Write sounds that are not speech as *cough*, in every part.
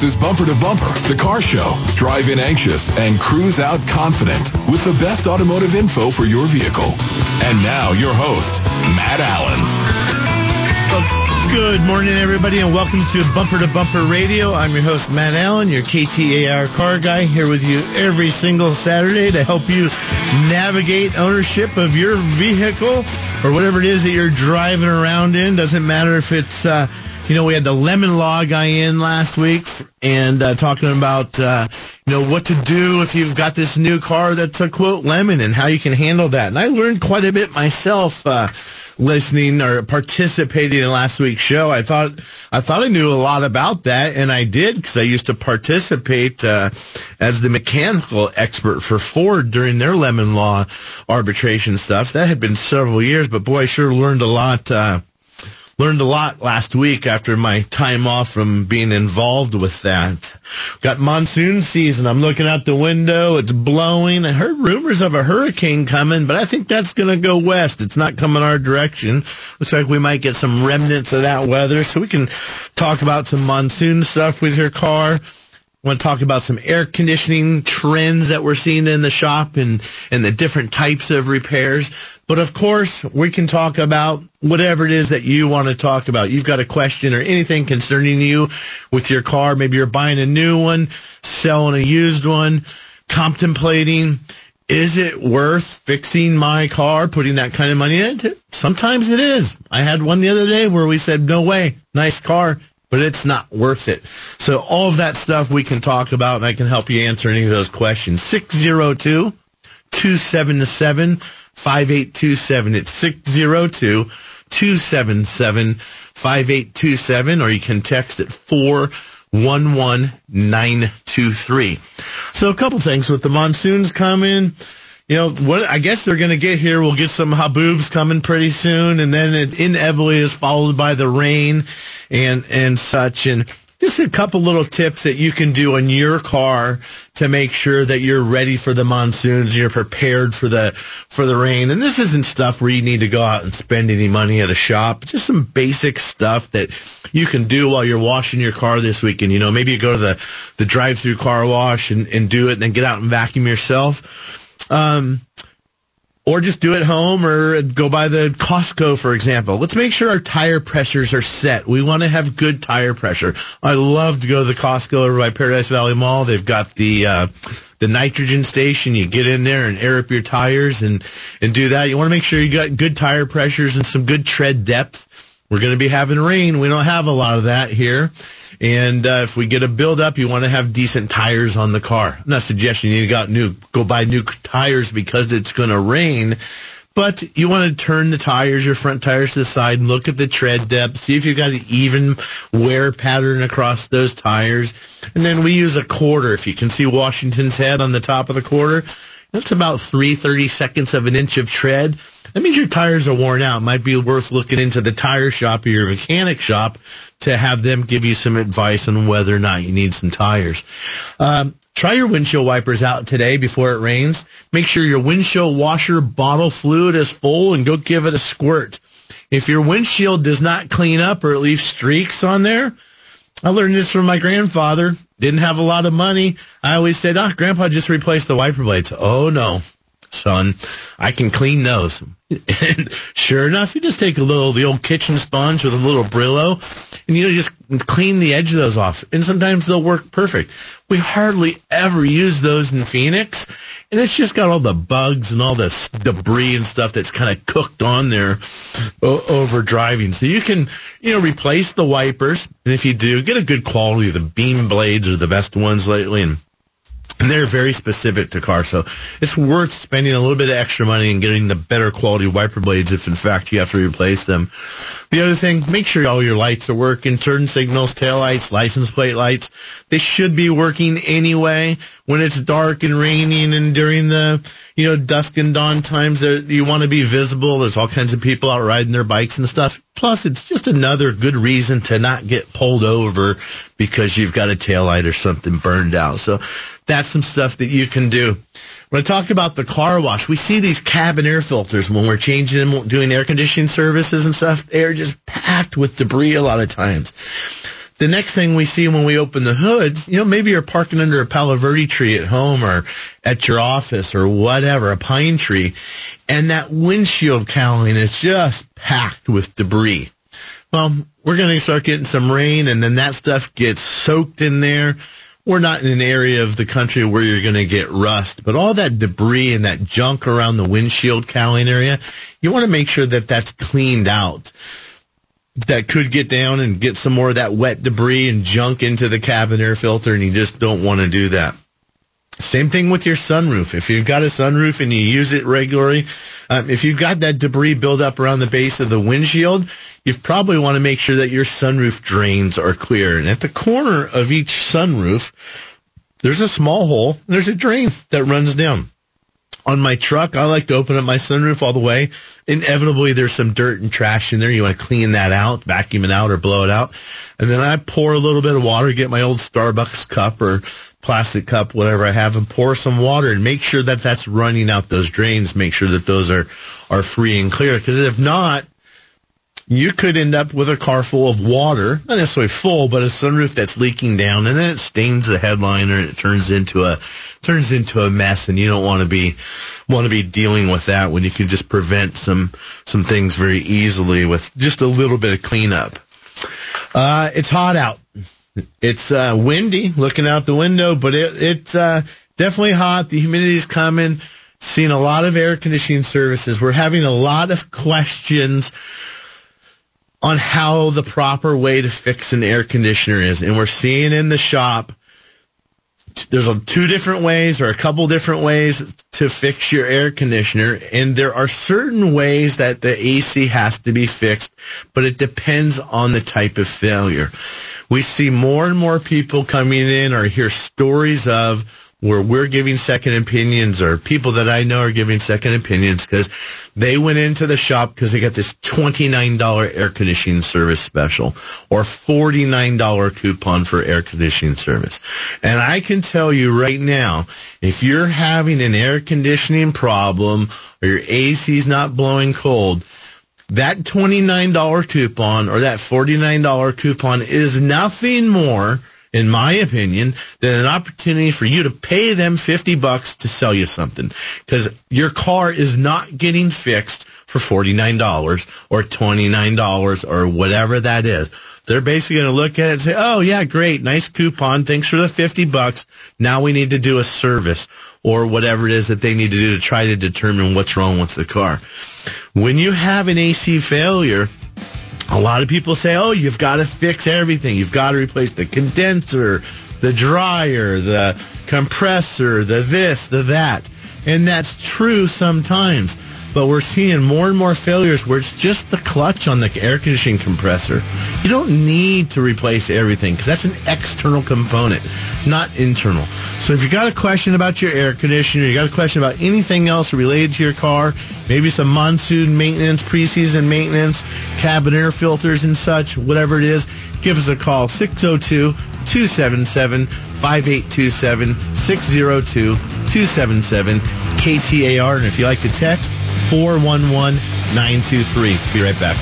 This is Bumper to Bumper, the car show. Drive in anxious and cruise out confident with the best automotive info for your vehicle. And now your host, Matt Allen. Good morning, everybody, and welcome to Bumper to Bumper Radio. I'm your host, Matt Allen, your KTAR car guy, here with you every single Saturday to help you navigate ownership of your vehicle or whatever it is that you're driving around in. Doesn't matter if it's uh, you know, we had the lemon law guy in last week and uh, talking about, uh, you know, what to do if you've got this new car that's a quote lemon and how you can handle that. And I learned quite a bit myself, uh, listening or participating in last week's show. I thought, I thought I knew a lot about that and I did because I used to participate, uh, as the mechanical expert for Ford during their lemon law arbitration stuff. That had been several years, but boy, I sure learned a lot, uh, learned a lot last week after my time off from being involved with that. Got monsoon season. I'm looking out the window. It's blowing. I heard rumors of a hurricane coming, but I think that's going to go west. It's not coming our direction. Looks like we might get some remnants of that weather. So we can talk about some monsoon stuff with your car. Want to talk about some air conditioning trends that we're seeing in the shop and, and the different types of repairs. But of course, we can talk about whatever it is that you want to talk about. You've got a question or anything concerning you with your car. Maybe you're buying a new one, selling a used one, contemplating, is it worth fixing my car, putting that kind of money into? Sometimes it is. I had one the other day where we said, no way, nice car but it's not worth it. So all of that stuff we can talk about and I can help you answer any of those questions. 602 277 5827. It's 602 277 5827 or you can text at 411923. So a couple things with the monsoons coming you know, what I guess they're going to get here. We'll get some haboobs coming pretty soon, and then it inevitably is followed by the rain and and such. And just a couple little tips that you can do in your car to make sure that you're ready for the monsoons, you're prepared for the for the rain. And this isn't stuff where you need to go out and spend any money at a shop. Just some basic stuff that you can do while you're washing your car this weekend. You know, maybe you go to the the drive-through car wash and, and do it, and then get out and vacuum yourself um, or just do it home or go by the Costco, for example. Let's make sure our tire pressures are set. We want to have good tire pressure. I love to go to the Costco over by Paradise Valley Mall. They've got the, uh, the nitrogen station. You get in there and air up your tires and, and do that. You want to make sure you got good tire pressures and some good tread depth. We're going to be having rain. We don't have a lot of that here. And uh, if we get a buildup, you want to have decent tires on the car. I'm not suggesting you got new go buy new tires because it's going to rain, but you want to turn the tires, your front tires to the side, and look at the tread depth, see if you've got an even wear pattern across those tires. And then we use a quarter. If you can see Washington's head on the top of the quarter, that's about three thirty seconds of an inch of tread. That means your tires are worn out. Might be worth looking into the tire shop or your mechanic shop to have them give you some advice on whether or not you need some tires. Um, try your windshield wipers out today before it rains. Make sure your windshield washer bottle fluid is full and go give it a squirt. If your windshield does not clean up or it leaves streaks on there, I learned this from my grandfather. Didn't have a lot of money. I always said, oh, grandpa just replaced the wiper blades. Oh no, son, I can clean those. *laughs* And sure enough, you just take a little, the old kitchen sponge with a little Brillo and you know, just clean the edge of those off. And sometimes they'll work perfect. We hardly ever use those in Phoenix and it's just got all the bugs and all this debris and stuff that's kind of cooked on there over driving. So you can, you know, replace the wipers, and if you do, get a good quality. The beam blades are the best ones lately, and and they're very specific to cars. So it's worth spending a little bit of extra money and getting the better quality wiper blades if in fact you have to replace them. The other thing, make sure all your lights are working, turn signals, tail lights, license plate lights. They should be working anyway when it's dark and raining and during the, you know, dusk and dawn times that you want to be visible. There's all kinds of people out riding their bikes and stuff. Plus, it's just another good reason to not get pulled over because you've got a tail light or something burned out. So that's some stuff that you can do. When I talk about the car wash, we see these cabin air filters when we're changing them, doing air conditioning services and stuff. They're just packed with debris a lot of times. The next thing we see when we open the hood, you know, maybe you're parking under a Palo Verde tree at home or at your office or whatever, a pine tree, and that windshield cowling is just packed with debris. Well, we're going to start getting some rain and then that stuff gets soaked in there. We're not in an area of the country where you're going to get rust, but all that debris and that junk around the windshield cowling area, you want to make sure that that's cleaned out that could get down and get some more of that wet debris and junk into the cabin air filter, and you just don't want to do that. Same thing with your sunroof. If you've got a sunroof and you use it regularly, um, if you've got that debris build up around the base of the windshield, you probably want to make sure that your sunroof drains are clear. And at the corner of each sunroof, there's a small hole. There's a drain that runs down on my truck, I like to open up my sunroof all the way. Inevitably, there's some dirt and trash in there. You want to clean that out, vacuum it out, or blow it out. And then I pour a little bit of water, get my old Starbucks cup or plastic cup, whatever I have, and pour some water and make sure that that's running out those drains. Make sure that those are, are free and clear. Because if not, you could end up with a car full of water, not necessarily full, but a sunroof that's leaking down, and then it stains the headliner, and it turns into a turns into a mess, and you don't want to be want to be dealing with that when you can just prevent some some things very easily with just a little bit of cleanup. Uh, it's hot out. It's uh, windy looking out the window, but it, it's uh, definitely hot. The humidity's coming. Seeing a lot of air conditioning services. We're having a lot of questions on how the proper way to fix an air conditioner is. And we're seeing in the shop, there's a, two different ways or a couple different ways to fix your air conditioner. And there are certain ways that the AC has to be fixed, but it depends on the type of failure. We see more and more people coming in or hear stories of where we're giving second opinions or people that I know are giving second opinions because they went into the shop because they got this $29 air conditioning service special or $49 coupon for air conditioning service. And I can tell you right now, if you're having an air conditioning problem or your AC is not blowing cold, that $29 coupon or that $49 coupon is nothing more in my opinion, than an opportunity for you to pay them 50 bucks to sell you something. Cause your car is not getting fixed for $49 or $29 or whatever that is. They're basically going to look at it and say, oh yeah, great, nice coupon, thanks for the 50 bucks. Now we need to do a service or whatever it is that they need to do to try to determine what's wrong with the car. When you have an AC failure, a lot of people say, oh, you've got to fix everything. You've got to replace the condenser, the dryer, the compressor, the this, the that. And that's true sometimes but we're seeing more and more failures where it's just the clutch on the air conditioning compressor. You don't need to replace everything because that's an external component, not internal. So if you got a question about your air conditioner, you got a question about anything else related to your car, maybe some monsoon maintenance, preseason maintenance, cabin air filters and such, whatever it is, give us a call 602-277-5827 602-277 KTAR and if you like to text 411 923. Be right back.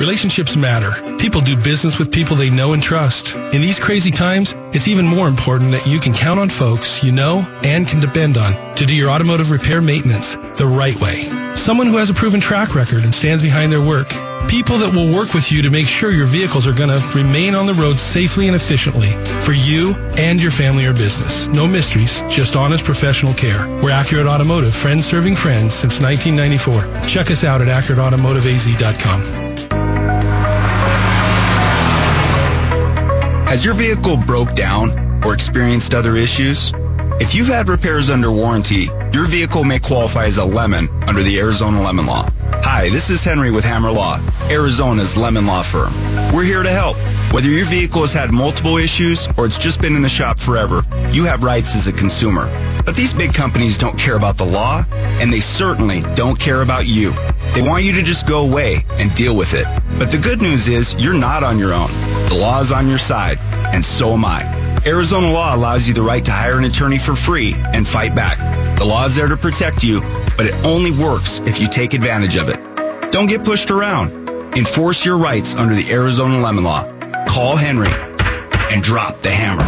Relationships matter. People do business with people they know and trust. In these crazy times, it's even more important that you can count on folks you know and can depend on to do your automotive repair maintenance the right way. Someone who has a proven track record and stands behind their work people that will work with you to make sure your vehicles are going to remain on the road safely and efficiently for you and your family or business. No mysteries, just honest professional care. We're Accurate Automotive, friends serving friends since 1994. Check us out at accurateautomotiveaz.com. Has your vehicle broke down or experienced other issues? If you've had repairs under warranty, your vehicle may qualify as a lemon under the Arizona Lemon Law. Hi, this is Henry with Hammer Law, Arizona's lemon law firm. We're here to help. Whether your vehicle has had multiple issues or it's just been in the shop forever, you have rights as a consumer. But these big companies don't care about the law, and they certainly don't care about you. They want you to just go away and deal with it. But the good news is you're not on your own. The law is on your side, and so am I. Arizona law allows you the right to hire an attorney for free and fight back. The law is there to protect you, but it only works if you take advantage of it. Don't get pushed around. Enforce your rights under the Arizona Lemon Law. Call Henry and drop the hammer.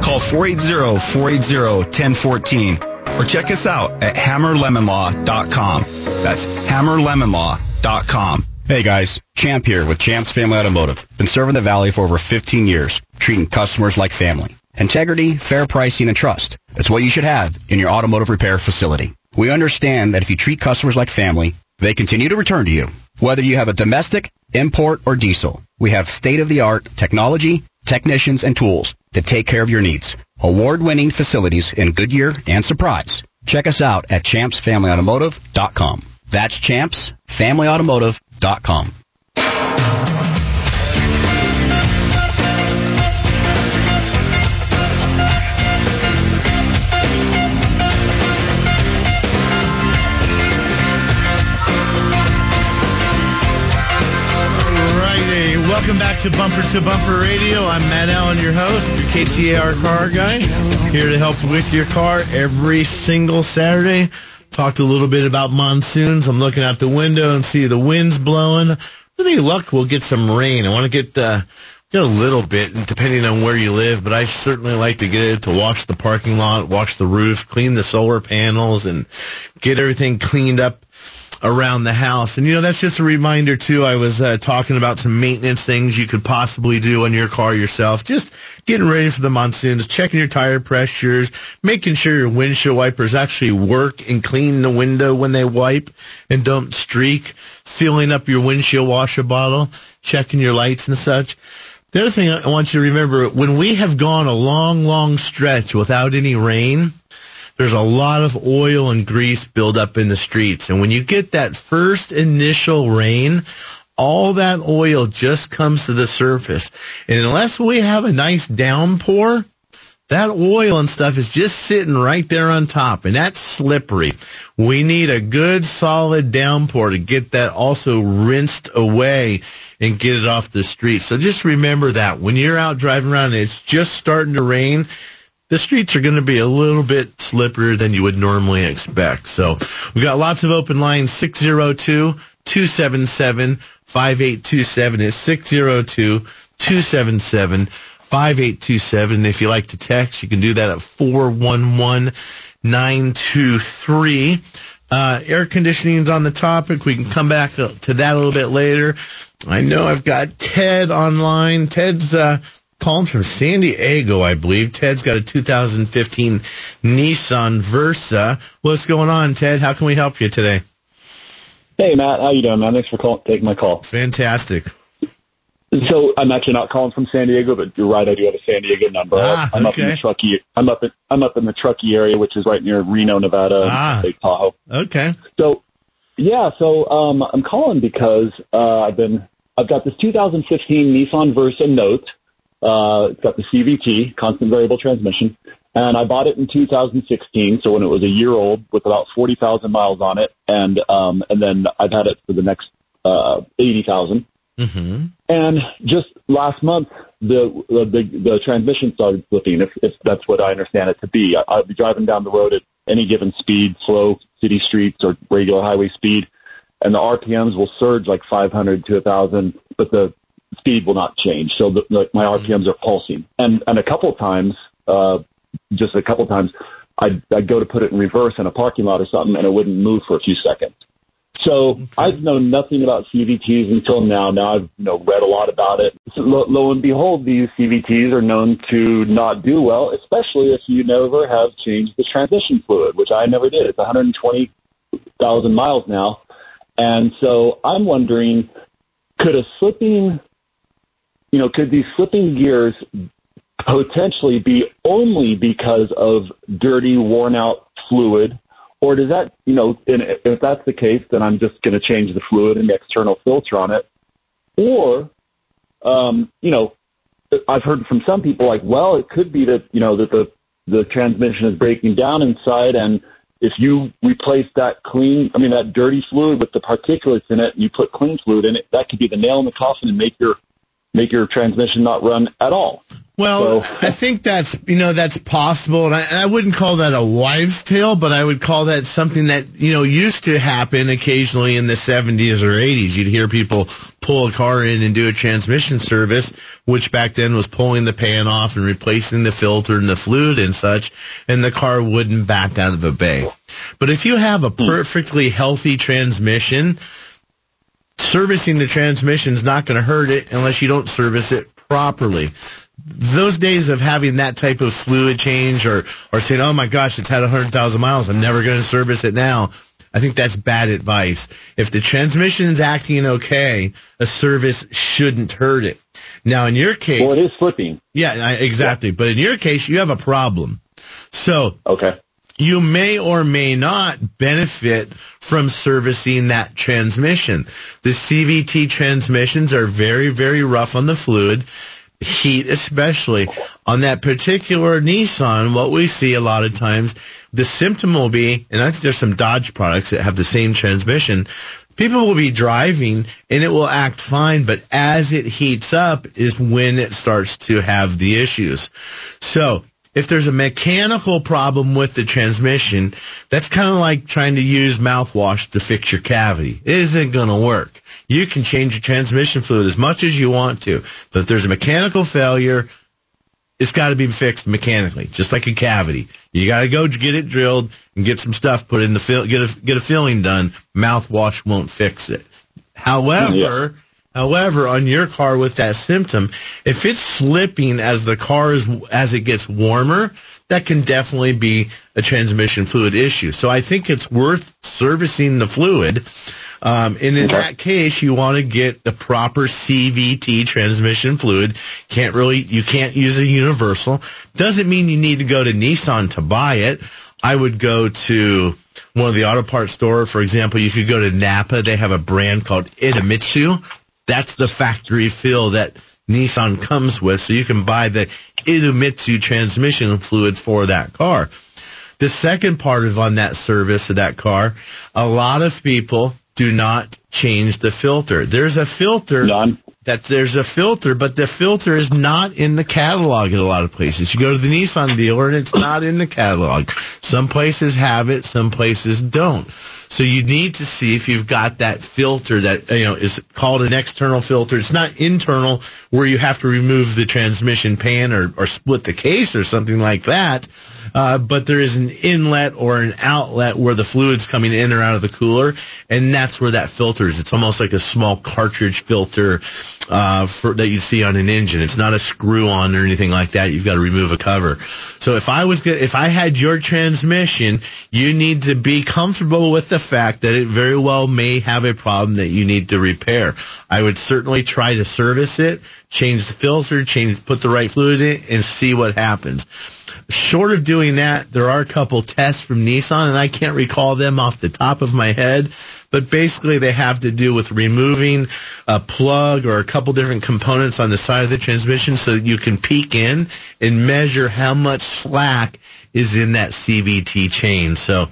Call 480-480-1014 or check us out at hammerlemonlaw.com. That's hammerlemonlaw.com. Hey guys, Champ here with Champ's Family Automotive. Been serving the Valley for over 15 years, treating customers like family. Integrity, fair pricing, and trust. That's what you should have in your automotive repair facility. We understand that if you treat customers like family, they continue to return to you. Whether you have a domestic, import, or diesel, we have state-of-the-art technology, technicians, and tools to take care of your needs. Award-winning facilities in Goodyear and Surprise. Check us out at champsfamilyautomotive.com. That's champsfamilyautomotive.com. welcome back to Bumper to Bumper Radio. I'm Matt Allen, your host, your KTAR car guy, here to help with your car every single Saturday. Talked a little bit about monsoons. I'm looking out the window and see the winds blowing. With any luck, we'll get some rain. I want to get uh, get a little bit, depending on where you live, but I certainly like to get it to wash the parking lot, wash the roof, clean the solar panels, and get everything cleaned up around the house. And you know, that's just a reminder too. I was uh, talking about some maintenance things you could possibly do on your car yourself. Just getting ready for the monsoons, checking your tire pressures, making sure your windshield wipers actually work and clean the window when they wipe and don't streak, filling up your windshield washer bottle, checking your lights and such. The other thing I want you to remember, when we have gone a long, long stretch without any rain, there's a lot of oil and grease build up in the streets. And when you get that first initial rain, all that oil just comes to the surface. And unless we have a nice downpour, that oil and stuff is just sitting right there on top and that's slippery. We need a good solid downpour to get that also rinsed away and get it off the street. So just remember that when you're out driving around and it's just starting to rain, the streets are going to be a little bit slipperier than you would normally expect. So we've got lots of open lines, 602-277-5827 is 602-277-5827. If you like to text, you can do that at 411923. Uh, air conditioning is on the topic. We can come back to that a little bit later. I know I've got Ted online. Ted's, uh, calling from San Diego, I believe. Ted's got a 2015 Nissan Versa. What's going on, Ted? How can we help you today? Hey, Matt. How you doing, man? Thanks for call- taking my call. Fantastic. So I'm actually not calling from San Diego, but you're right. I do have a San Diego number. Ah, I'm up in the Truckee. I'm up in I'm up in the Truckee area, which is right near Reno, Nevada, Ah. Lake Tahoe. Okay. So, yeah. So um, I'm calling because uh, I've been I've got this 2015 Nissan Versa Note. Uh, it's got the CVT, constant variable transmission, and I bought it in 2016. So when it was a year old, with about 40,000 miles on it, and um, and then I've had it for the next uh, 80,000. Mm-hmm. And just last month, the the the, the transmission started slipping. If, if that's what I understand it to be, I, I'll be driving down the road at any given speed, slow city streets or regular highway speed, and the RPMs will surge like 500 to 1,000, but the speed will not change. So the, like my RPMs are pulsing. And and a couple of times, uh, just a couple of times, I'd, I'd go to put it in reverse in a parking lot or something, and it wouldn't move for a few seconds. So I've known nothing about CVTs until now. Now I've you know read a lot about it. So lo, lo and behold, these CVTs are known to not do well, especially if you never have changed the transmission fluid, which I never did. It's 120,000 miles now, and so I'm wondering, could a slipping, you know, could these slipping gears potentially be only because of dirty, worn out fluid? Or does that, you know, if that's the case, then I'm just going to change the fluid and the external filter on it. Or, um, you know, I've heard from some people like, well, it could be that, you know, that the, the transmission is breaking down inside and if you replace that clean, I mean, that dirty fluid with the particulates in it and you put clean fluid in it, that could be the nail in the coffin and make your make your transmission not run at all. Well, so, I think that's you know that's possible, and I, and I, wouldn't call that a wives' tale, but I would call that something that you know used to happen occasionally in the 70s or 80s. You'd hear people pull a car in and do a transmission service, which back then was pulling the pan off and replacing the filter and the fluid and such, and the car wouldn't back out of a bay. But if you have a hmm. perfectly healthy transmission, servicing the transmission is not going to hurt it unless you don't service it properly those days of having that type of fluid change or, or saying, oh my gosh, it's had 100,000 miles, I'm never going to service it now. I think that's bad advice. If the transmission is acting okay, a service shouldn't hurt it. Now, in your case, well, it is flipping. Yeah, exactly. Yeah. But in your case, you have a problem. So, okay, you may or may not benefit from servicing that transmission. The CVT transmissions are very, very rough on the fluid heat especially on that particular Nissan what we see a lot of times the symptom will be and I think there's some Dodge products that have the same transmission people will be driving and it will act fine but as it heats up is when it starts to have the issues so if there's a mechanical problem with the transmission, that's kind of like trying to use mouthwash to fix your cavity. It isn't going to work. You can change your transmission fluid as much as you want to, but if there's a mechanical failure, it's got to be fixed mechanically, just like a cavity. You got to go get it drilled and get some stuff put in the fill, get a get a filling done. Mouthwash won't fix it. However, yeah. However, on your car with that symptom, if it's slipping as the car is as it gets warmer, that can definitely be a transmission fluid issue. So I think it's worth servicing the fluid. Um, and in that case, you want to get the proper CVT transmission fluid. Can't really, you can't use a universal. Doesn't mean you need to go to Nissan to buy it. I would go to one of the auto parts store. For example, you could go to Napa. They have a brand called Idemitsu. That's the factory fill that Nissan comes with, so you can buy the Idemitsu transmission fluid for that car. The second part of on that service of that car, a lot of people do not change the filter. There's a filter None. that there's a filter, but the filter is not in the catalog at a lot of places. You go to the Nissan dealer and it's not in the catalog. Some places have it, some places don't. So you need to see if you've got that filter that you know is called an external filter. It's not internal where you have to remove the transmission pan or, or split the case or something like that. Uh, but there is an inlet or an outlet where the fluid's coming in or out of the cooler, and that's where that filter is. It's almost like a small cartridge filter uh, for, that you see on an engine. It's not a screw on or anything like that. You've got to remove a cover. So if I was good, if I had your transmission, you need to be comfortable with the fact that it very well may have a problem that you need to repair. I would certainly try to service it, change the filter, change, put the right fluid in, and see what happens. Short of doing that, there are a couple tests from Nissan, and I can't recall them off the top of my head, but basically they have to do with removing a plug or a couple different components on the side of the transmission so that you can peek in and measure how much slack is in that CVT chain. So,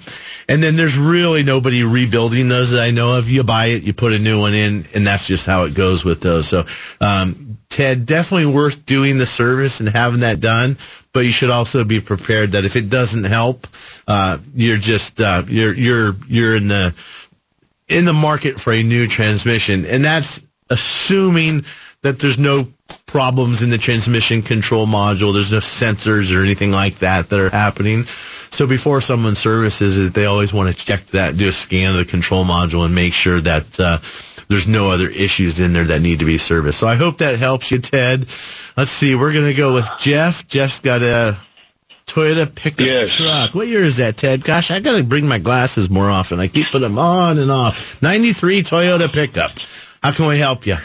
and then there's really nobody rebuilding those that I know of. You buy it, you put a new one in, and that's just how it goes with those. So, um, Ted, definitely worth doing the service and having that done, but you should also be prepared that if it doesn't help, uh, you're just, uh, you're, you're, you're in the, in the market for a new transmission. And that's assuming that there's no problems in the transmission control module. There's no sensors or anything like that that are happening. So before someone services it, they always want to check that, do a scan of the control module and make sure that uh, there's no other issues in there that need to be serviced. So I hope that helps you, Ted. Let's see. We're going to go with Jeff. Jeff's got a Toyota pickup yes. truck. What year is that, Ted? Gosh, I got to bring my glasses more often. I keep putting them on and off. 93 Toyota pickup. How can we help you?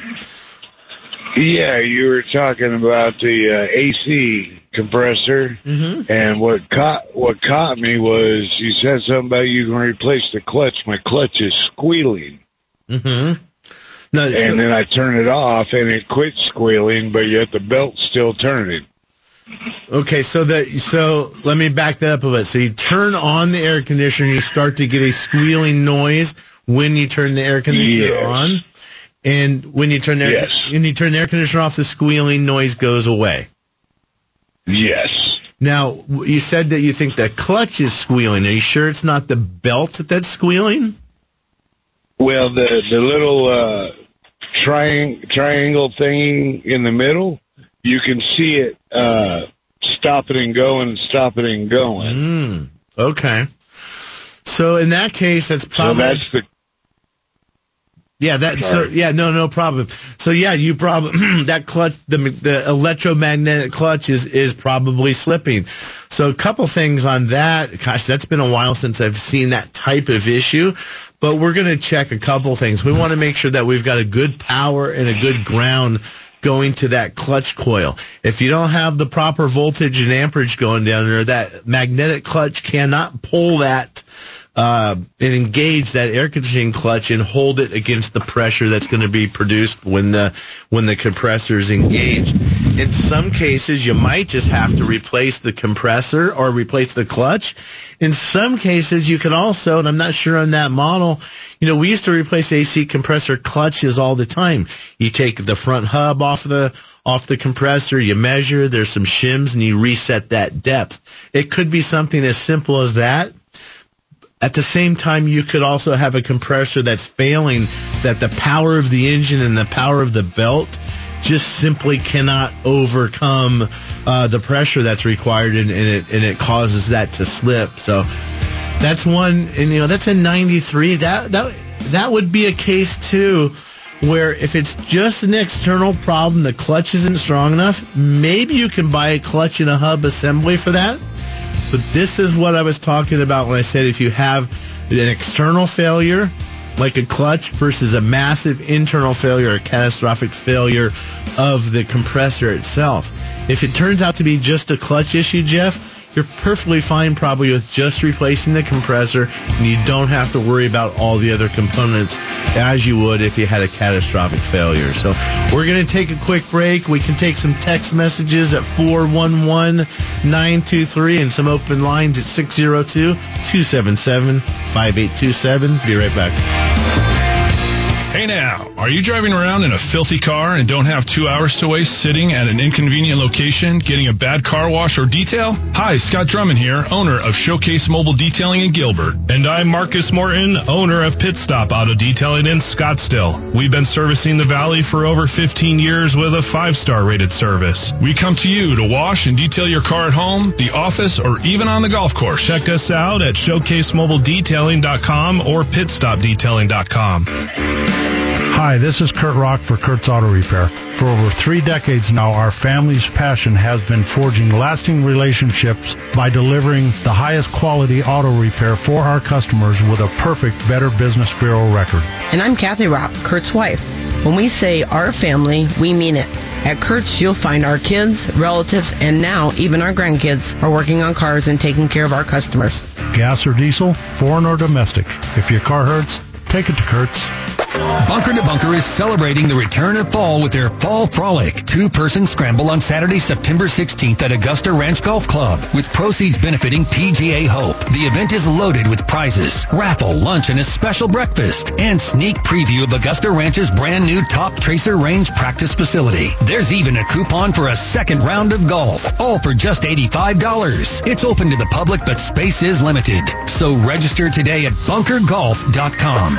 Yeah, you were talking about the uh, AC compressor, mm-hmm. and what caught what caught me was you said something about you can replace the clutch. My clutch is squealing. Mm-hmm. No, and so- then I turn it off, and it quits squealing, but yet the belt's still turning. Okay, so that so let me back that up a bit. So you turn on the air conditioner, you start to get a squealing noise when you turn the air conditioner yes. on And when you turn the Yes. when you turn the air conditioner off, the squealing noise goes away. Yes. Now, you said that you think the clutch is squealing. Are you sure it's not the belt that's squealing? Well, the the little uh, triang- triangle thingy in the middle, you can see it uh, stopping and going, stopping and going. Mm, okay. So in that case, that's So probably that's the yeah. That so yeah. No, no problem. So yeah, you probably *clears throat* that clutch, the the electromagnetic clutch is is probably slipping. So a couple things on that. Gosh, that's been a while since I've seen that type of issue. But we're going to check a couple things. We want to make sure that we've got a good power and a good ground going to that clutch coil. If you don't have the proper voltage and amperage going down there, that magnetic clutch cannot pull that uh, and engage that air conditioning clutch and hold it against the pressure that's going to be produced when the when the compressor is engaged. In some cases, you might just have to replace the compressor or replace the clutch. In some cases, you can also, and I'm not sure on that model, you know, we used to replace AC compressor clutches all the time. You take the front hub off the off the compressor, you measure, there's some shims, and you reset that depth. It could be something as simple as that. At the same time, you could also have a compressor that's failing, that the power of the engine and the power of the belt just simply cannot overcome uh, the pressure that's required, and, and it and it causes that to slip. So that's one, and you know that's a '93. That that that would be a case too, where if it's just an external problem, the clutch isn't strong enough. Maybe you can buy a clutch and a hub assembly for that. But this is what I was talking about when I said if you have an external failure, like a clutch, versus a massive internal failure, a catastrophic failure of the compressor itself. If it turns out to be just a clutch issue, Jeff, you're perfectly fine probably with just replacing the compressor and you don't have to worry about all the other components as you would if you had a catastrophic failure. So we're going to take a quick break. We can take some text messages at 411-923 and some open lines at 602-277-5827. Be right back. Hey now, are you driving around in a filthy car and don't have two hours to waste sitting at an inconvenient location getting a bad car wash or detail? Hi, Scott Drummond here, owner of Showcase Mobile Detailing in Gilbert. And I'm Marcus Morton, owner of Pit Stop Auto Detailing in Scottsdale. We've been servicing the Valley for over 15 years with a five-star rated service. We come to you to wash and detail your car at home, the office, or even on the golf course. Check us out at showcasemobiledetailing.com or pitstopdetailing.com. Hi, this is Kurt Rock for Kurt's Auto Repair. For over three decades now, our family's passion has been forging lasting relationships by delivering the highest quality auto repair for our customers with a perfect Better Business Bureau record. And I'm Kathy Rock, Kurt's wife. When we say our family, we mean it. At Kurt's, you'll find our kids, relatives, and now even our grandkids are working on cars and taking care of our customers. Gas or diesel, foreign or domestic. If your car hurts, take it to Kurt's. Bunker to Bunker is celebrating the return of fall with their Fall Frolic two-person scramble on Saturday, September 16th at Augusta Ranch Golf Club with proceeds benefiting PGA Hope. The event is loaded with prizes, raffle, lunch, and a special breakfast and sneak preview of Augusta Ranch's brand new Top Tracer Range practice facility. There's even a coupon for a second round of golf, all for just $85. It's open to the public, but space is limited. So register today at bunkergolf.com.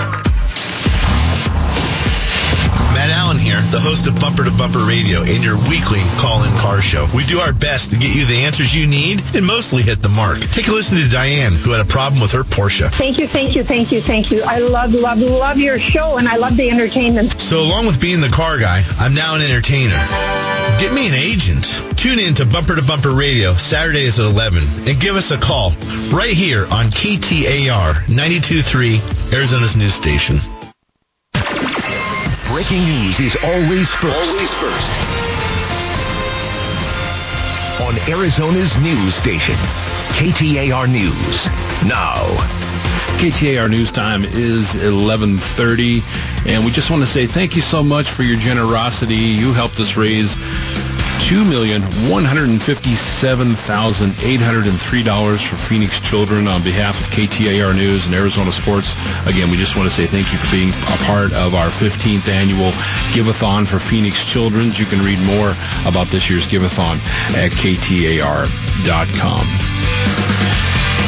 Matt Allen here, the host of Bumper to Bumper Radio and your weekly call-in car show. We do our best to get you the answers you need and mostly hit the mark. Take a listen to Diane, who had a problem with her Porsche. Thank you, thank you, thank you, thank you. I love, love, love your show, and I love the entertainment. So along with being the car guy, I'm now an entertainer. Get me an agent. Tune in to Bumper to Bumper Radio Saturdays at 11 and give us a call right here on KTAR 92.3, Arizona's news station. Breaking news is always first. Always first. On Arizona's news station, KTAR News. Now. KTAR News Time is 11:30, and we just want to say thank you so much for your generosity. You helped us raise $2,157,803 for Phoenix children on behalf of KTAR News and Arizona Sports. Again, we just want to say thank you for being a part of our 15th annual Giveathon for Phoenix Children's. You can read more about this year's Giveathon at KTAR.com.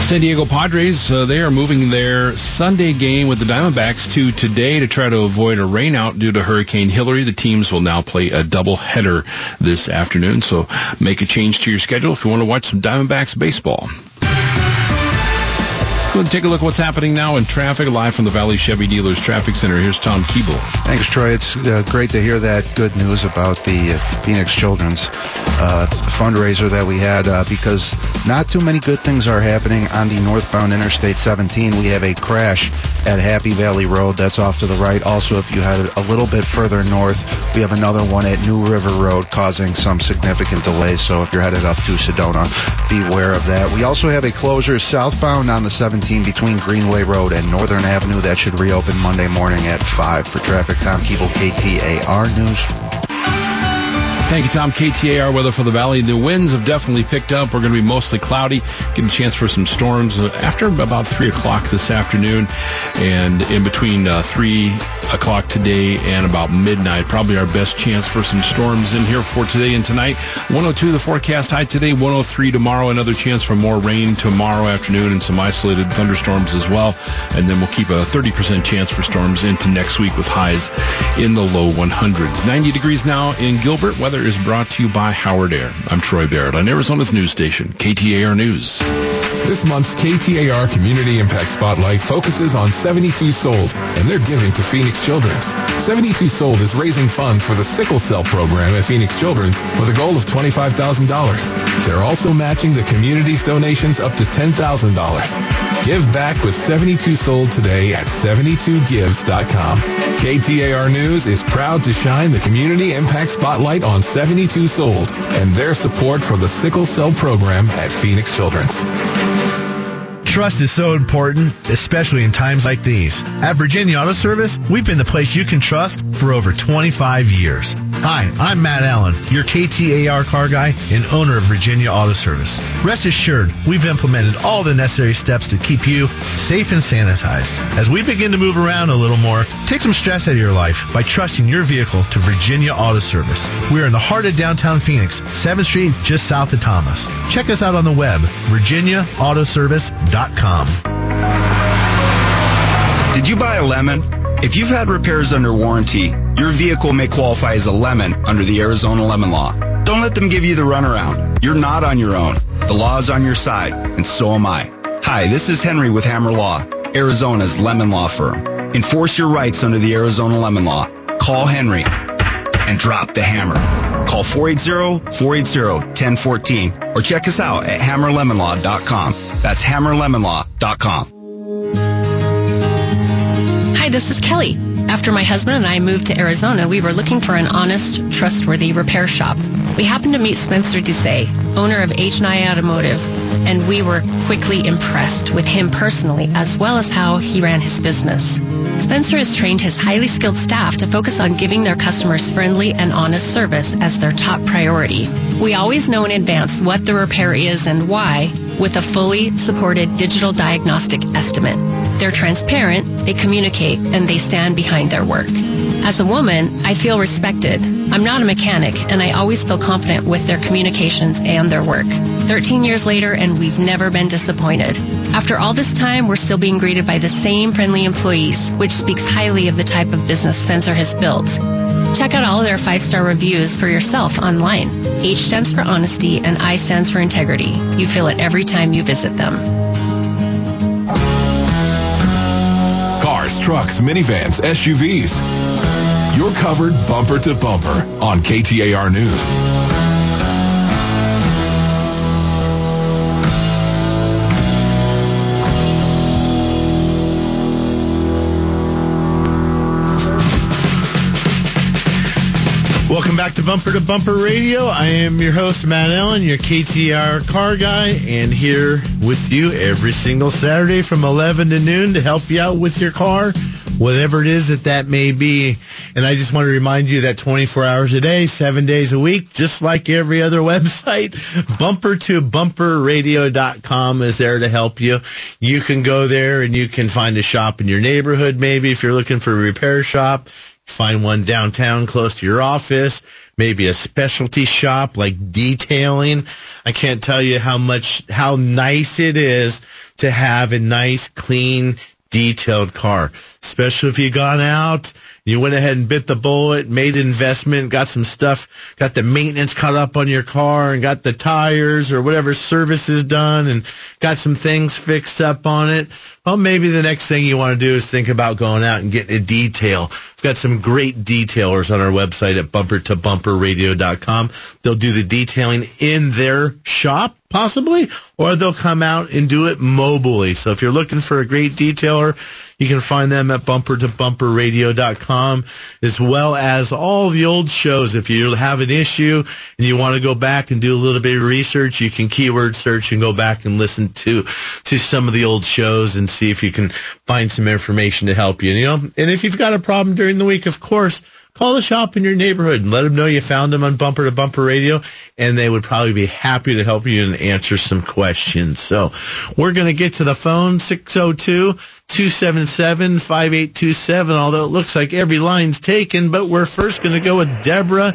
San Diego Padres, uh, they are moving their Sunday game with the Diamondbacks to today to try to avoid a rainout due to Hurricane Hilary. The teams will now play a doubleheader this afternoon, so make a change to your schedule if you want to watch some Diamondbacks baseball. And take a look at what's happening now in traffic live from the Valley Chevy Dealers Traffic Center. Here's Tom Keeble. Thanks, Troy. It's uh, great to hear that good news about the uh, Phoenix Children's uh, fundraiser that we had uh, because not too many good things are happening on the northbound Interstate 17. We have a crash at Happy Valley Road. That's off to the right. Also, if you head a little bit further north, we have another one at New River Road causing some significant delays. So if you're headed up to Sedona, beware of that. We also have a closure southbound on the 17 between Greenway Road and Northern Avenue. That should reopen Monday morning at 5 for traffic. Tom Keeble, KTAR News. Thank you, Tom. KTAR weather for the valley. The winds have definitely picked up. We're going to be mostly cloudy. Get a chance for some storms after about 3 o'clock this afternoon and in between uh, 3 o'clock today and about midnight. Probably our best chance for some storms in here for today and tonight. 102 the forecast high today, 103 tomorrow. Another chance for more rain tomorrow afternoon and some isolated thunderstorms as well. And then we'll keep a 30% chance for storms into next week with highs in the low 100s. 90 degrees now in Gilbert. Weather is brought to you by Howard Air. I'm Troy Barrett on Arizona's news station, KTAR News. This month's KTAR Community Impact Spotlight focuses on 72 Sold and their giving to Phoenix Children's. 72 Sold is raising funds for the sickle cell program at Phoenix Children's with a goal of $25,000. They're also matching the community's donations up to $10,000. Give back with 72 Sold today at 72gives.com. KTAR News is proud to shine the Community Impact Spotlight on 72 Sold and their support for the sickle cell program at Phoenix Children's. Trust is so important, especially in times like these. At Virginia Auto Service, we've been the place you can trust for over 25 years. Hi, I'm Matt Allen, your KTAR car guy and owner of Virginia Auto Service. Rest assured, we've implemented all the necessary steps to keep you safe and sanitized. As we begin to move around a little more, take some stress out of your life by trusting your vehicle to Virginia Auto Service. We are in the heart of downtown Phoenix, 7th Street, just south of Thomas. Check us out on the web, virginiaautoservice.com. Did you buy a lemon? If you've had repairs under warranty, your vehicle may qualify as a lemon under the Arizona lemon law. Don't let them give you the runaround. You're not on your own. The law is on your side, and so am I. Hi, this is Henry with Hammer Law, Arizona's lemon law firm. Enforce your rights under the Arizona lemon law. Call Henry and drop the hammer. Call 480-480-1014 or check us out at hammerlemonlaw.com. That's hammerlemonlaw.com. Hi, this is Kelly. After my husband and I moved to Arizona, we were looking for an honest, trustworthy repair shop. We happened to meet Spencer Doucet, owner of H&I Automotive, and we were quickly impressed with him personally as well as how he ran his business. Spencer has trained his highly skilled staff to focus on giving their customers friendly and honest service as their top priority. We always know in advance what the repair is and why with a fully supported digital diagnostic estimate. They're transparent, they communicate, and they stand behind their work. As a woman, I feel respected. I'm not a mechanic, and I always feel confident with their communications and their work. 13 years later, and we've never been disappointed. After all this time, we're still being greeted by the same friendly employees, which speaks highly of the type of business Spencer has built. Check out all their five-star reviews for yourself online. H stands for honesty and I stands for integrity. You feel it every time you visit them. Cars, trucks, minivans, SUVs. You're covered bumper to bumper on KTAR News. Welcome back to Bumper to Bumper Radio. I am your host, Matt Allen, your KTAR car guy, and here with you every single Saturday from 11 to noon to help you out with your car, whatever it is that that may be. And I just want to remind you that 24 hours a day, seven days a week, just like every other *laughs* website, bumper to bumperradio.com is there to help you. You can go there and you can find a shop in your neighborhood, maybe if you're looking for a repair shop Find one downtown close to your office, maybe a specialty shop like detailing. I can't tell you how much, how nice it is to have a nice, clean, detailed car, especially if you've gone out you went ahead and bit the bullet, made an investment, got some stuff, got the maintenance caught up on your car and got the tires or whatever services done and got some things fixed up on it. Well, maybe the next thing you want to do is think about going out and getting a detail. We've got some great detailers on our website at bumpertobumperradio.com. They'll do the detailing in their shop possibly, or they'll come out and do it mobily. So if you're looking for a great detailer, you can find them at bumpertobumperradio.com as well as all the old shows. If you have an issue and you want to go back and do a little bit of research, you can keyword search and go back and listen to, to some of the old shows and see if you can find some information to help you. You know, and if you've got a problem during the week, of course, call the shop in your neighborhood and let them know you found them on Bumper to Bumper Radio, and they would probably be happy to help you and answer some questions. So we're going to get to the phone, 602-277-5827, although it looks like every line's taken, but we're first going to go with Deborah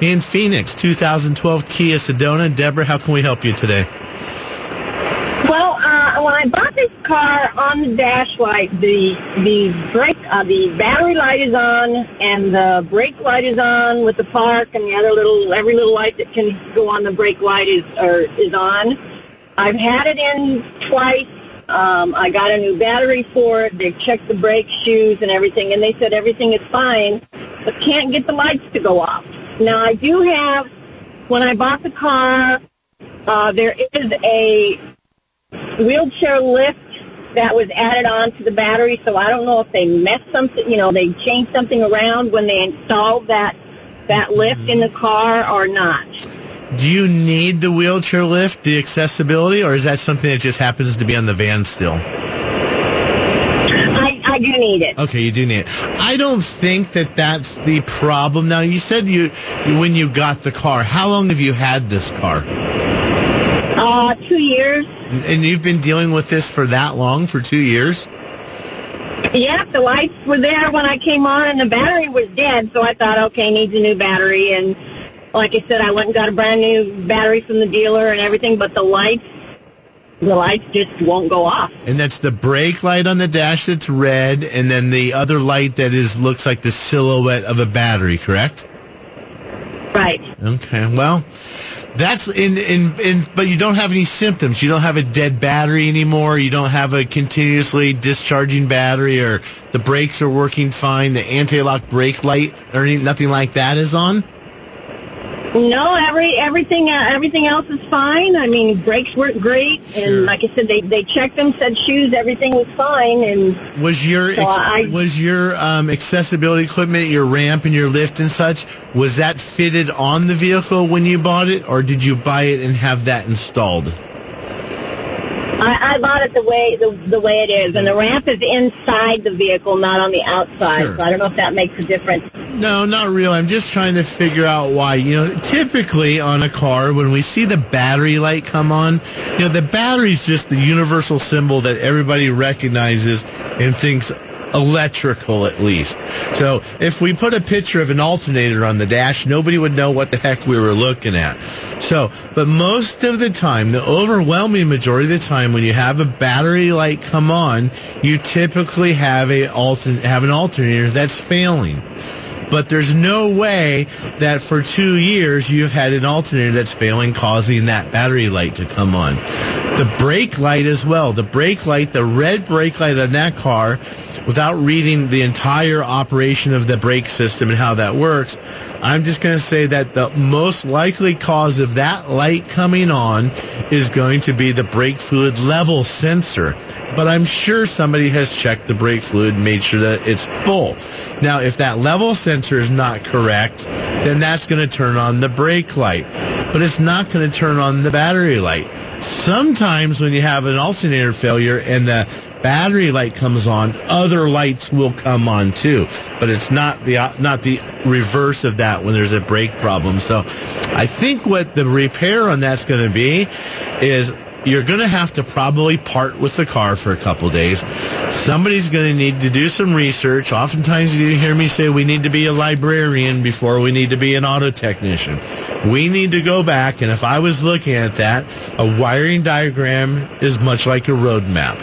in Phoenix, 2012 Kia Sedona. Deborah, how can we help you today? When I bought this car on the dash light, the the brake, uh, the battery light is on, and the brake light is on with the park, and the other little every little light that can go on the brake light is or is on. I've had it in twice. Um, I got a new battery for it. They checked the brake shoes and everything, and they said everything is fine, but can't get the lights to go off. Now I do have. When I bought the car, uh, there is a wheelchair lift that was added on to the battery, so I don't know if they messed something, you know, they changed something around when they installed that that lift in the car or not. Do you need the wheelchair lift, the accessibility, or is that something that just happens to be on the van still? I, I do need it. Okay, you do need it. I don't think that that's the problem. Now, you said you when you got the car. How long have you had this car? Uh, two years. And you've been dealing with this for that long, for two years? Yeah, the lights were there when I came on, and the battery was dead. So I thought, okay, needs a new battery. And like I said, I went and got a brand new battery from the dealer and everything. But the lights, the lights just won't go off. And that's the brake light on the dash that's red, and then the other light that is looks like the silhouette of a battery. Correct? Right. Okay. Well, that's in, in, in, but you don't have any symptoms. You don't have a dead battery anymore. You don't have a continuously discharging battery or the brakes are working fine. The anti-lock brake light or any, nothing like that is on. No, every everything uh, everything else is fine. I mean, brakes work great, Sure. and like I said, they they checked them, said shoes, everything was fine, and Was your So ex- I- was your um, accessibility equipment, your ramp and your lift and such, was that fitted on the vehicle when you bought it, or did you buy it and have that installed? I, I bought it the way the, the way it is, and the ramp is inside the vehicle, not on the outside. Sure. So I don't know if that makes a difference. No, not really. I'm just trying to figure out why. You know, typically on a car, when we see the battery light come on, you know, the battery's just the universal symbol that everybody recognizes and thinks electrical at least. So if we put a picture of an alternator on the dash, nobody would know what the heck we were looking at. So, but most of the time, the overwhelming majority of the time when you have a battery light come on, you typically have a altern- have an alternator that's failing but there's no way that for two years you've had an alternator that's failing, causing that battery light to come on. The brake light as well. The brake light, the red brake light on that car with without reading the entire operation of the brake system and how that works, I'm just going to say that the most likely cause of that light coming on is going to be the brake fluid level sensor. But I'm sure somebody has checked the brake fluid and made sure that it's full. Now, if that level sensor is not correct, then that's going to turn on the brake light. But it's not going to turn on the battery light. Sometimes when you have an alternator failure and the battery light comes on, other lights will come on too. But it's not the not the reverse of that when there's a brake problem. So I think what the repair on that's going to be is you're going to have to probably part with the car for a couple days. Somebody's going to need to do some research. Oftentimes you hear me say we need to be a librarian before we need to be an auto technician. We need to go back, and if I was looking at that, a wiring diagram is much like a road map.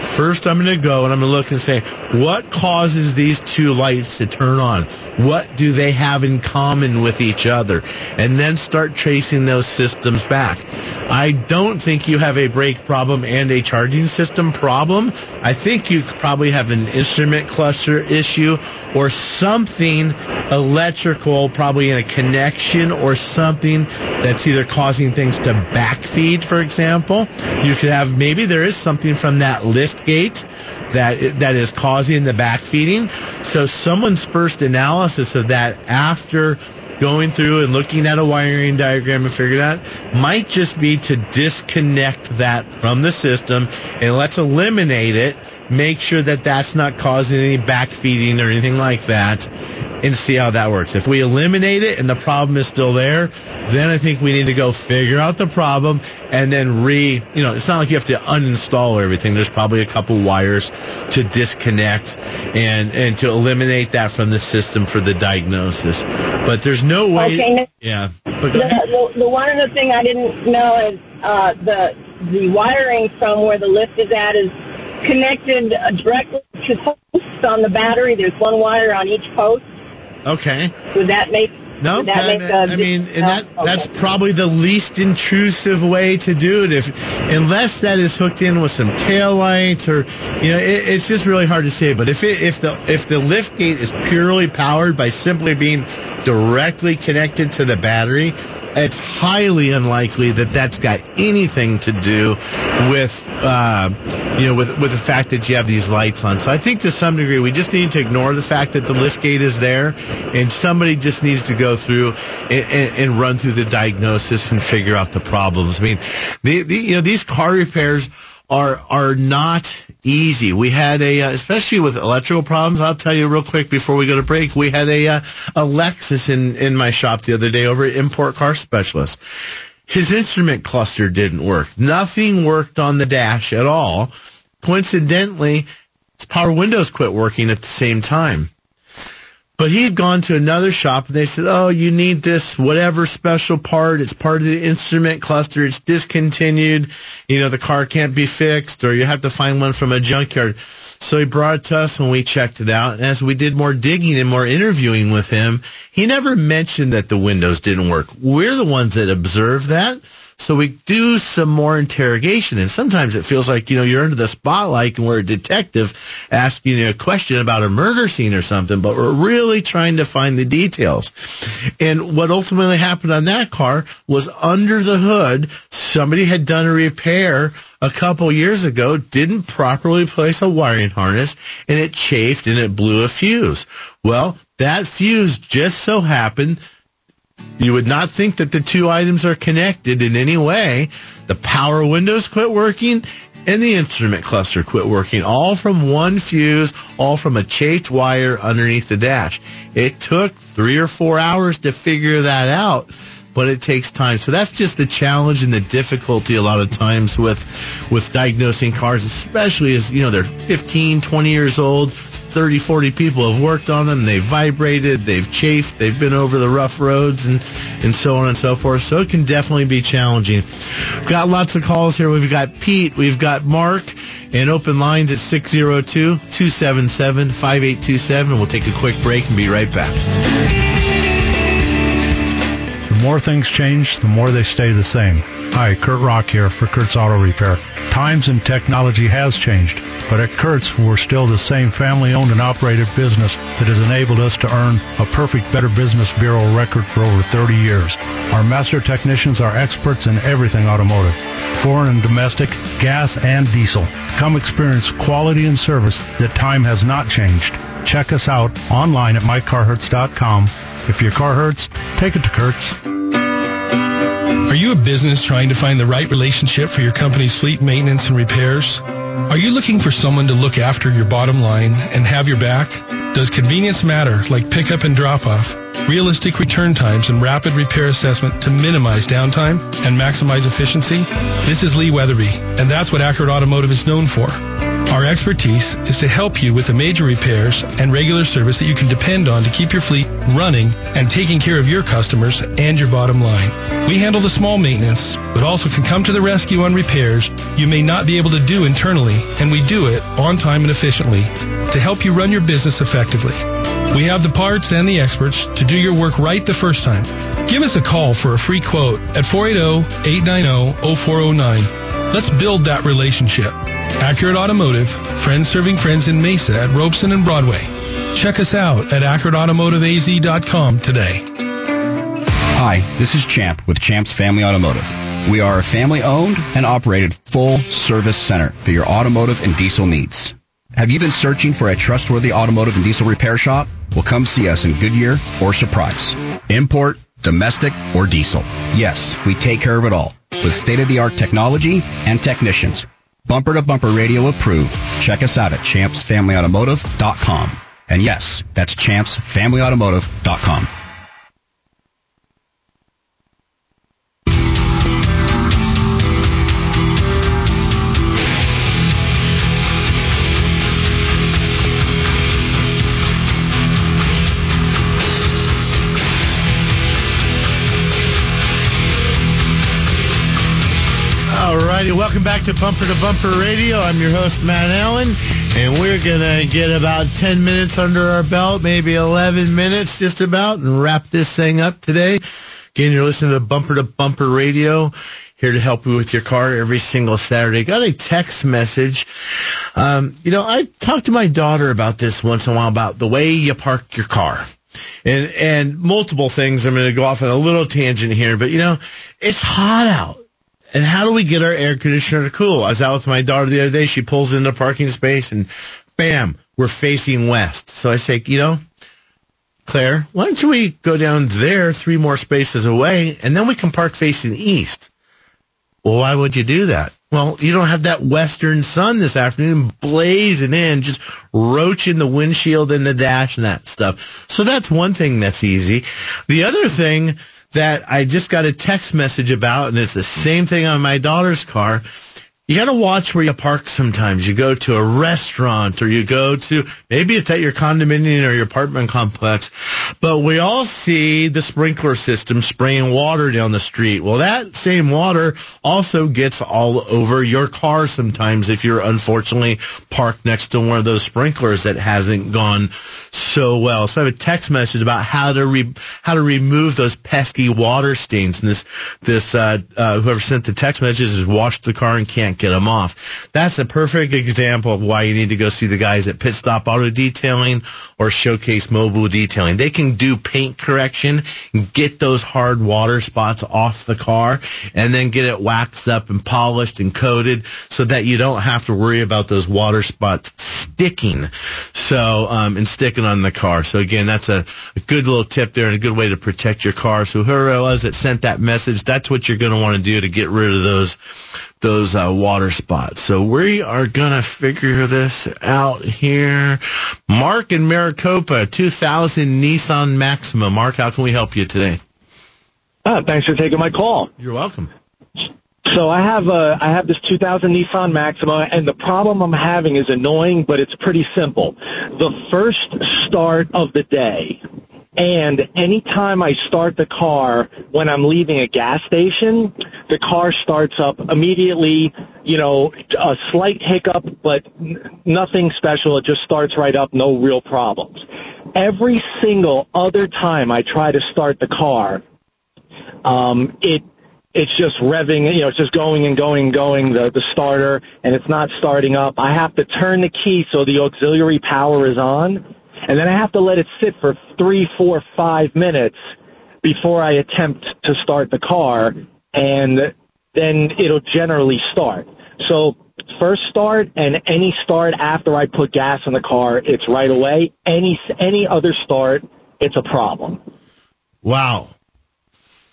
First, I'm going to go and I'm going to look and say, what causes these two lights to turn on? What do they have in common with each other? And then start tracing those systems back. I don't think you have a brake problem and a charging system problem. I think you probably have an instrument cluster issue or something electrical, probably in a connection or something that's either causing things to backfeed, for example. You could have, maybe there is something from that lift gate that, that is causing the backfeeding. So someone's first analysis of that after going through and looking at a wiring diagram and figure that might just be to disconnect that from the system and let's eliminate it make sure that that's not causing any backfeeding or anything like that and see how that works. If we eliminate it and the problem is still there, then I think we need to go figure out the problem and then re, you know, it's not like you have to uninstall everything. There's probably a couple wires to disconnect and, and to eliminate that from the system for the diagnosis. But there's no way. Okay. Yeah. But the, the, the one other thing I didn't know is uh, the the wiring from where the lift is at is connected directly to posts on the battery. There's one wire on each post. Okay. Would that make no, that make I mean, and that okay. that's probably the least intrusive way to do it. If unless that is hooked in with some tail lights or you know, it, it's just really hard to say. But if it if the if the lift gate is purely powered by simply being directly connected to the battery, it's highly unlikely that that's got anything to do with uh, you know with with the fact that you have these lights on. So I think to some degree we just need to ignore the fact that the lift gate is there, and somebody just needs to go through and, and, and run through the diagnosis and figure out the problems. I mean, the, the you know these car repairs are are not easy. We had a, uh, especially with electrical problems. I'll tell you real quick before we go to break. We had a uh, a Lexus in in my shop the other day over at Import Car Specialist. His instrument cluster didn't work. Nothing worked on the dash at all. Coincidentally, his power windows quit working at the same time. But he had gone to another shop and they said, Oh, you need this whatever special part. It's part of the instrument cluster. It's discontinued. You know, the car can't be fixed or you have to find one from a junkyard. So he brought it to us and we checked it out. And as we did more digging and more interviewing with him, he never mentioned that the windows didn't work. We're the ones that observed that. So we do some more interrogation, and sometimes it feels like you know you're under the spotlight and we're a detective asking you a question about a murder scene or something, but we're really trying to find the details. And what ultimately happened on that car was under the hood, somebody had done a repair a couple years ago, didn't properly place a wiring harness, and it chafed and it blew a fuse. Well, that fuse just so happened you would not think that the two items are connected in any way. The power windows quit working and the instrument cluster quit working, all from one fuse, all from a chafed wire underneath the dash. It took three or four hours to figure that out, but it takes time. So that's just the challenge and the difficulty a lot of times with, with diagnosing cars, especially as, you know, they're 15, 20 years old. 30, 40 people have worked on them. They've vibrated, they've chafed, they've been over the rough roads and, and so on and so forth. So it can definitely be challenging. We've got lots of calls here. We've got Pete, we've got Mark, and open lines at 602-277-5827. We'll take a quick break and be right back. The more things change, the more they stay the same. Hi, Kurt Rock here for Kurt's Auto Repair. Times and technology has changed, but at Kurt's, we're still the same family-owned and operated business that has enabled us to earn a perfect Better Business Bureau record for over 30 years. Our master technicians are experts in everything automotive, foreign and domestic, gas and diesel. Come experience quality and service that time has not changed. Check us out online at mycarhurts.com. If your car hurts, take it to Kurt's. Are you a business trying to find the right relationship for your company's fleet maintenance and repairs? Are you looking for someone to look after your bottom line and have your back? Does convenience matter like pickup and drop off, realistic return times and rapid repair assessment to minimize downtime and maximize efficiency? This is Lee Weatherby and that's what Accurate Automotive is known for. Expertise is to help you with the major repairs and regular service that you can depend on to keep your fleet running and taking care of your customers and your bottom line. We handle the small maintenance, but also can come to the rescue on repairs you may not be able to do internally, and we do it on time and efficiently to help you run your business effectively. We have the parts and the experts to do your work right the first time. Give us a call for a free quote at 480-890-0409. Let's build that relationship. Accurate Automotive, friends serving friends in Mesa at Robson and Broadway. Check us out at accurateautomotiveaz.com today. Hi, this is Champ with Champ's Family Automotive. We are a family owned and operated full service center for your automotive and diesel needs. Have you been searching for a trustworthy automotive and diesel repair shop? Well, come see us in Goodyear or Surprise. Import, domestic, or diesel. Yes, we take care of it all with state-of-the-art technology and technicians. Bumper to bumper radio approved. Check us out at champsfamilyautomotive.com. And yes, that's champsfamilyautomotive.com. Alrighty, welcome back to Bumper to Bumper Radio. I'm your host, Matt Allen, and we're gonna get about 10 minutes under our belt, maybe 11 minutes just about, and wrap this thing up today. Again, you're listening to Bumper to Bumper Radio, here to help you with your car every single Saturday. Got a text message. Um, you know, I talked to my daughter about this once in a while about the way you park your car and and multiple things. I'm going to go off on a little tangent here, but you know, it's hot out. And how do we get our air conditioner to cool? I was out with my daughter the other day. She pulls in the parking space and bam, we're facing west. So I say, you know, Claire, why don't we go down there three more spaces away and then we can park facing east? Well, why would you do that? Well, you don't have that western sun this afternoon blazing in, just roaching the windshield and the dash and that stuff. So that's one thing that's easy. The other thing that I just got a text message about, and it's the same thing on my daughter's car. You got to watch where you park sometimes. You go to a restaurant or you go to, maybe it's at your condominium or your apartment complex, but we all see the sprinkler system spraying water down the street. Well, that same water also gets all over your car sometimes if you're unfortunately parked next to one of those sprinklers that hasn't gone so well. So I have a text message about how to re- how to remove those pesky water stains. And this this uh, uh, whoever sent the text messages has washed the car and can't get them off. That's a perfect example of why you need to go see the guys at Pit Stop Auto Detailing or Showcase Mobile Detailing. They can do paint correction, get those hard water spots off the car, and then get it waxed up and polished and coated so that you don't have to worry about those water spots sticking. So um, and sticking on the car. So again, that's a, a good little tip there and a good way to protect your car. So whoever it was that sent that message, that's what you're going to want to do to get rid of those those uh, water spots. So we are going to figure this out here. Mark in Maricopa, 2000 Nissan Maxima. Mark, how can we help you today? Uh, thanks for taking my call. You're welcome. So I have a I have this 2000 Nissan Maxima, and the problem I'm having is annoying, but it's pretty simple. The first start of the day, and anytime I start the car when I'm leaving a gas station, the car starts up immediately. You know, a slight hiccup, but n- nothing special. It just starts right up, no real problems. Every single other time I try to start the car, um, it it's just revving, you know, it's just going and going and going, the, the starter, and it's not starting up. I have to turn the key so the auxiliary power is on, and then I have to let it sit for three, four, five minutes before I attempt to start the car, and then it'll generally start. So first start and any start after I put gas in the car, it's right away. Any any other start, it's a problem. Wow.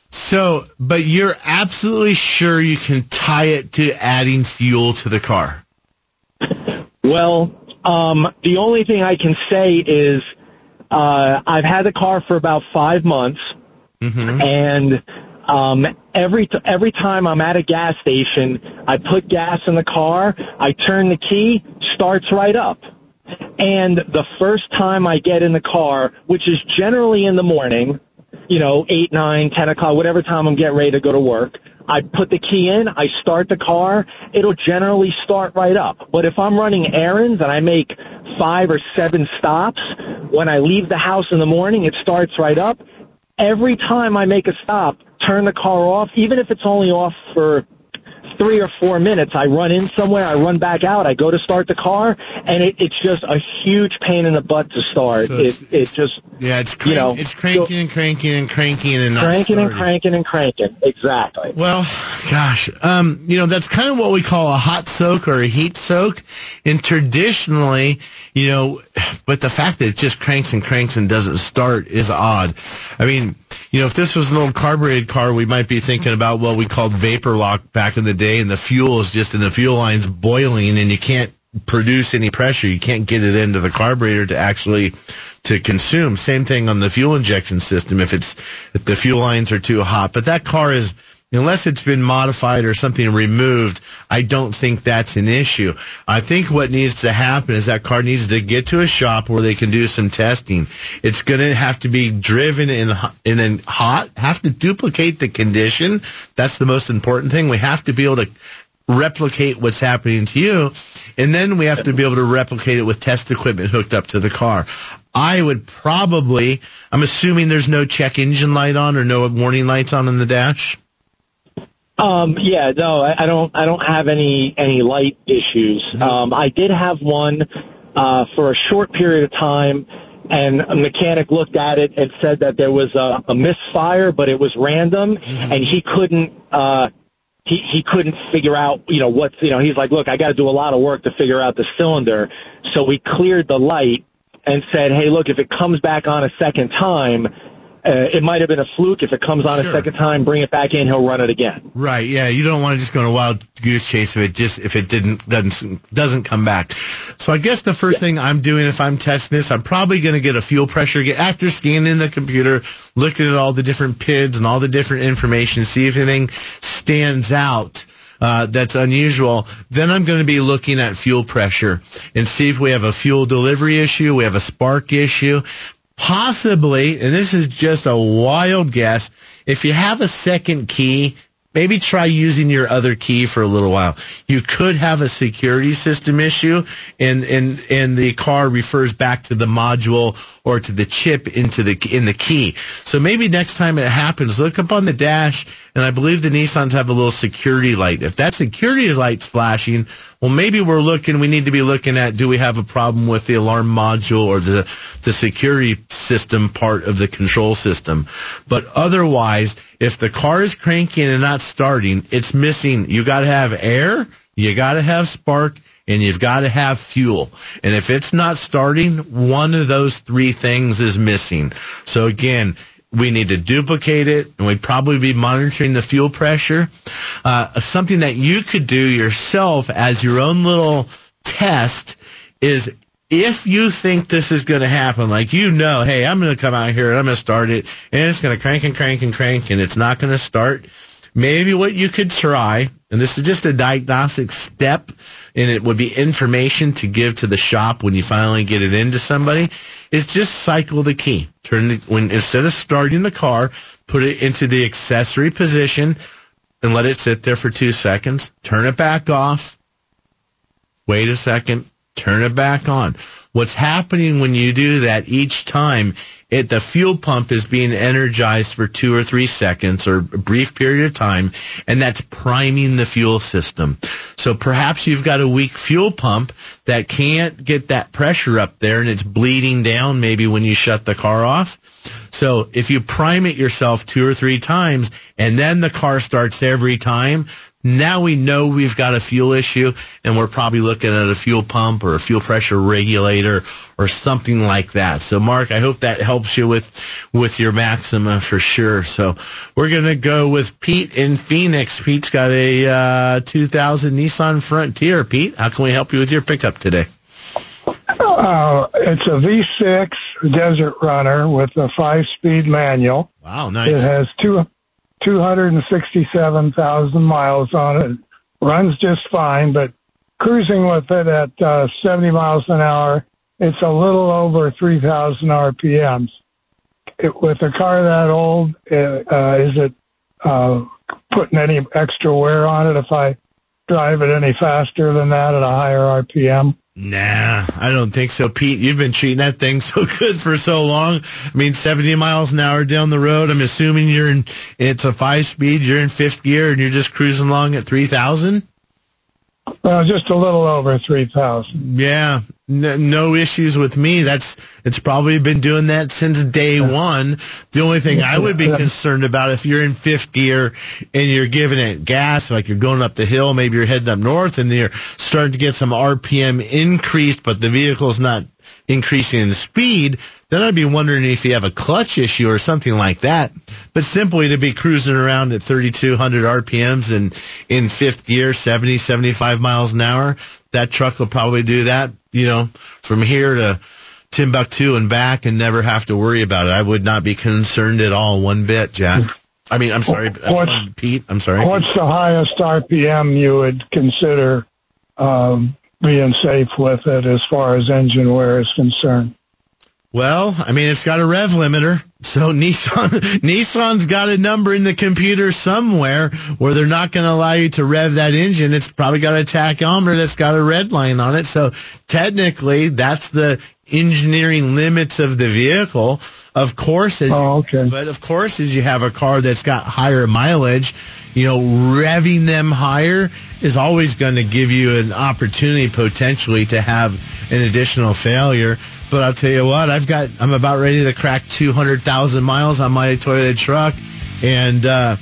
So, but you're absolutely sure you can tie it to adding fuel to the car? Well, um, the only thing I can say is uh, I've had the car for about five months, mm-hmm. and um, every t- every time I'm at a gas station, I put gas in the car, I turn the key, starts right up. And the first time I get in the car, which is generally in the morning, you know, eight, nine, ten o'clock, whatever time I'm getting ready to go to work. I put the key in, I start the car, it'll generally start right up. But if I'm running errands and I make five or seven stops, when I leave the house in the morning, it starts right up. Every time I make a stop, turn the car off, even if it's only off for three or four minutes. I run in somewhere, I run back out, I go to start the car, and it, it's just a huge pain in the butt to start. So it it just yeah, it's crank, you know it's cranking so, and cranking and cranking and not cranking starting. and cranking and cranking. Exactly. Well, gosh, um, you know that's kind of what we call a hot soak or a heat soak, and traditionally, you know, but the fact that it just cranks and cranks and doesn't start is odd. I mean, you know, if this was an old carbureted car, we might be thinking about what we called vapor lock back in the day, and the fuel is just in the fuel lines boiling, and you can't produce any pressure. You can't get it into the carburetor to actually to consume. Same thing on the fuel injection system if it's if the fuel lines are too hot. But that car is unless it's been modified or something removed, I don't think that's an issue. I think what needs to happen is that car needs to get to a shop where they can do some testing. It's going to have to be driven in in a hot, have to duplicate the condition. That's the most important thing. We have to be able to replicate what's happening to you. And then we have to be able to replicate it with test equipment hooked up to the car. I would probably, I'm assuming there's no check engine light on or no warning lights on in the dash. Um, yeah, no, I, I don't. I don't have any any light issues. Um, I did have one uh, for a short period of time, and a mechanic looked at it and said that there was a, a misfire, but it was random, mm-hmm. and he couldn't. Uh, he he couldn't figure out, you know, what's, you know, he's like, look, I got to do a lot of work to figure out the cylinder. So we cleared the light and said, hey, look, if it comes back on a second time, uh, it might have been a fluke. If it comes on sure. a second time, bring it back in. He'll run it again. Right. Yeah. You don't want to just go on a wild goose chase if it just if it didn't doesn't doesn't come back. So I guess the first yeah. thing I'm doing if I'm testing this, I'm probably going to get a fuel pressure get after scanning the computer, looking at all the different PIDs and all the different information, see if anything stands out. Uh, that's unusual, then I'm going to be looking at fuel pressure and see if we have a fuel delivery issue, we have a spark issue, possibly, and this is just a wild guess, if you have a second key, maybe try using your other key for a little while. You could have a security system issue and, and, and the car refers back to the module or to the chip into the, in the key. So maybe next time it happens, look up on the dash and I believe the Nissans have a little security light. If that security light's flashing, well, maybe we're looking, we need to be looking at, do we have a problem with the alarm module or the, the security system part of the control system? But otherwise, if the car is cranking and not starting, it's missing. You got to have air, you got to have spark, and you've got to have fuel. And if it's not starting, one of those three things is missing. So again, we need to duplicate it, and we'd probably be monitoring the fuel pressure. Uh, something that you could do yourself as your own little test is if you think this is going to happen, like you know, hey, I'm going to come out here and I'm going to start it, and it's going to crank and crank and crank, and it's not going to start. Maybe what you could try, and this is just a diagnostic step, and it would be information to give to the shop when you finally get it into somebody, is just cycle the key. Turn the, when instead of starting the car, put it into the accessory position and let it sit there for two seconds. Turn it back off. Wait a second. turn it back on. What's happening when you do that each time, it, the fuel pump is being energized for two or three seconds or a brief period of time, and that's priming the fuel system. So perhaps you've got a weak fuel pump that can't get that pressure up there and it's bleeding down maybe when you shut the car off. So if you prime it yourself two or three times and then the car starts every time, now we know we've got a fuel issue and we're probably looking at a fuel pump or a fuel pressure regulator or something like that. So Mark, I hope that helps you with, with your Maxima for sure. So we're going to go with Pete in Phoenix. Pete's got a, uh, 2000 Nissan Frontier. Pete, how can we help you with your pickup today? Uh, it's a V6 Desert Runner with a five-speed manual. Wow, nice. It has two, 267,000 miles on it. Runs just fine, but cruising with it at uh, 70 miles an hour, it's a little over 3,000 RPMs. It, with a car that old, uh, is it uh, putting any extra wear on it if I drive it any faster than that at a higher RPM? Nah, I don't think so, Pete. You've been treating that thing *laughs* so good for so long. I mean, 70 miles an hour down the road. I'm assuming you're in, it's a five speed, you're in fifth gear and you're just cruising along at 3,000? Well, just a little over 3,000. Yeah. No, no issues with me. That's, it's probably been doing that since day one. The only thing I would be concerned about if you're in fifth gear and you're giving it gas, like you're going up the hill, maybe you're heading up north and you're starting to get some RPM increased, but the vehicle's not increasing in speed, then I'd be wondering if you have a clutch issue or something like that. But simply to be cruising around at 3,200 RPMs and in fifth gear, 70, 75 miles an hour, that truck will probably do that, you know, from here to Timbuktu and back and never have to worry about it. I would not be concerned at all one bit, Jack. I mean, I'm sorry, What's- Pete, I'm sorry. What's the highest RPM you would consider um, being safe with it as far as engine wear is concerned? Well, I mean, it's got a rev limiter. So *laughs* Nissan, Nissan's got a number in the computer somewhere where they're not going to allow you to rev that engine. It's probably got a tachometer that's got a red line on it. So technically, that's the engineering limits of the vehicle. Of course, as oh, okay. but of course, as you have a car that's got higher mileage, you know, revving them higher is always going to give you an opportunity potentially to have an additional failure. But I'll tell you what, I've got, I'm about ready to crack 200,000 miles on my Toyota truck. And, uh,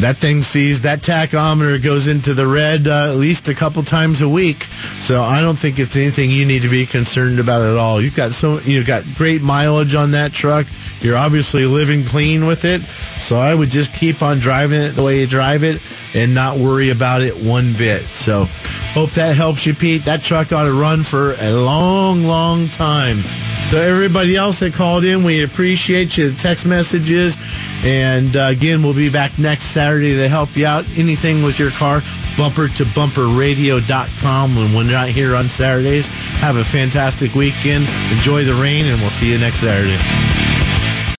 that thing sees that tachometer goes into the red uh, at least a couple times a week. So I don't think it's anything you need to be concerned about at all. You've got so you've got great mileage on that truck. You're obviously living clean with it. So I would just keep on driving it the way you drive it and not worry about it one bit. So hope that helps you, Pete. That truck ought to run for a long, long time. So everybody else that called in, we appreciate you. The text messages. And uh, again, we'll be back next Saturday to help you out. Anything with your car, bumper to bumper radio.com. When we're not here on Saturdays, have a fantastic weekend. Enjoy the rain, and we'll see you next Saturday.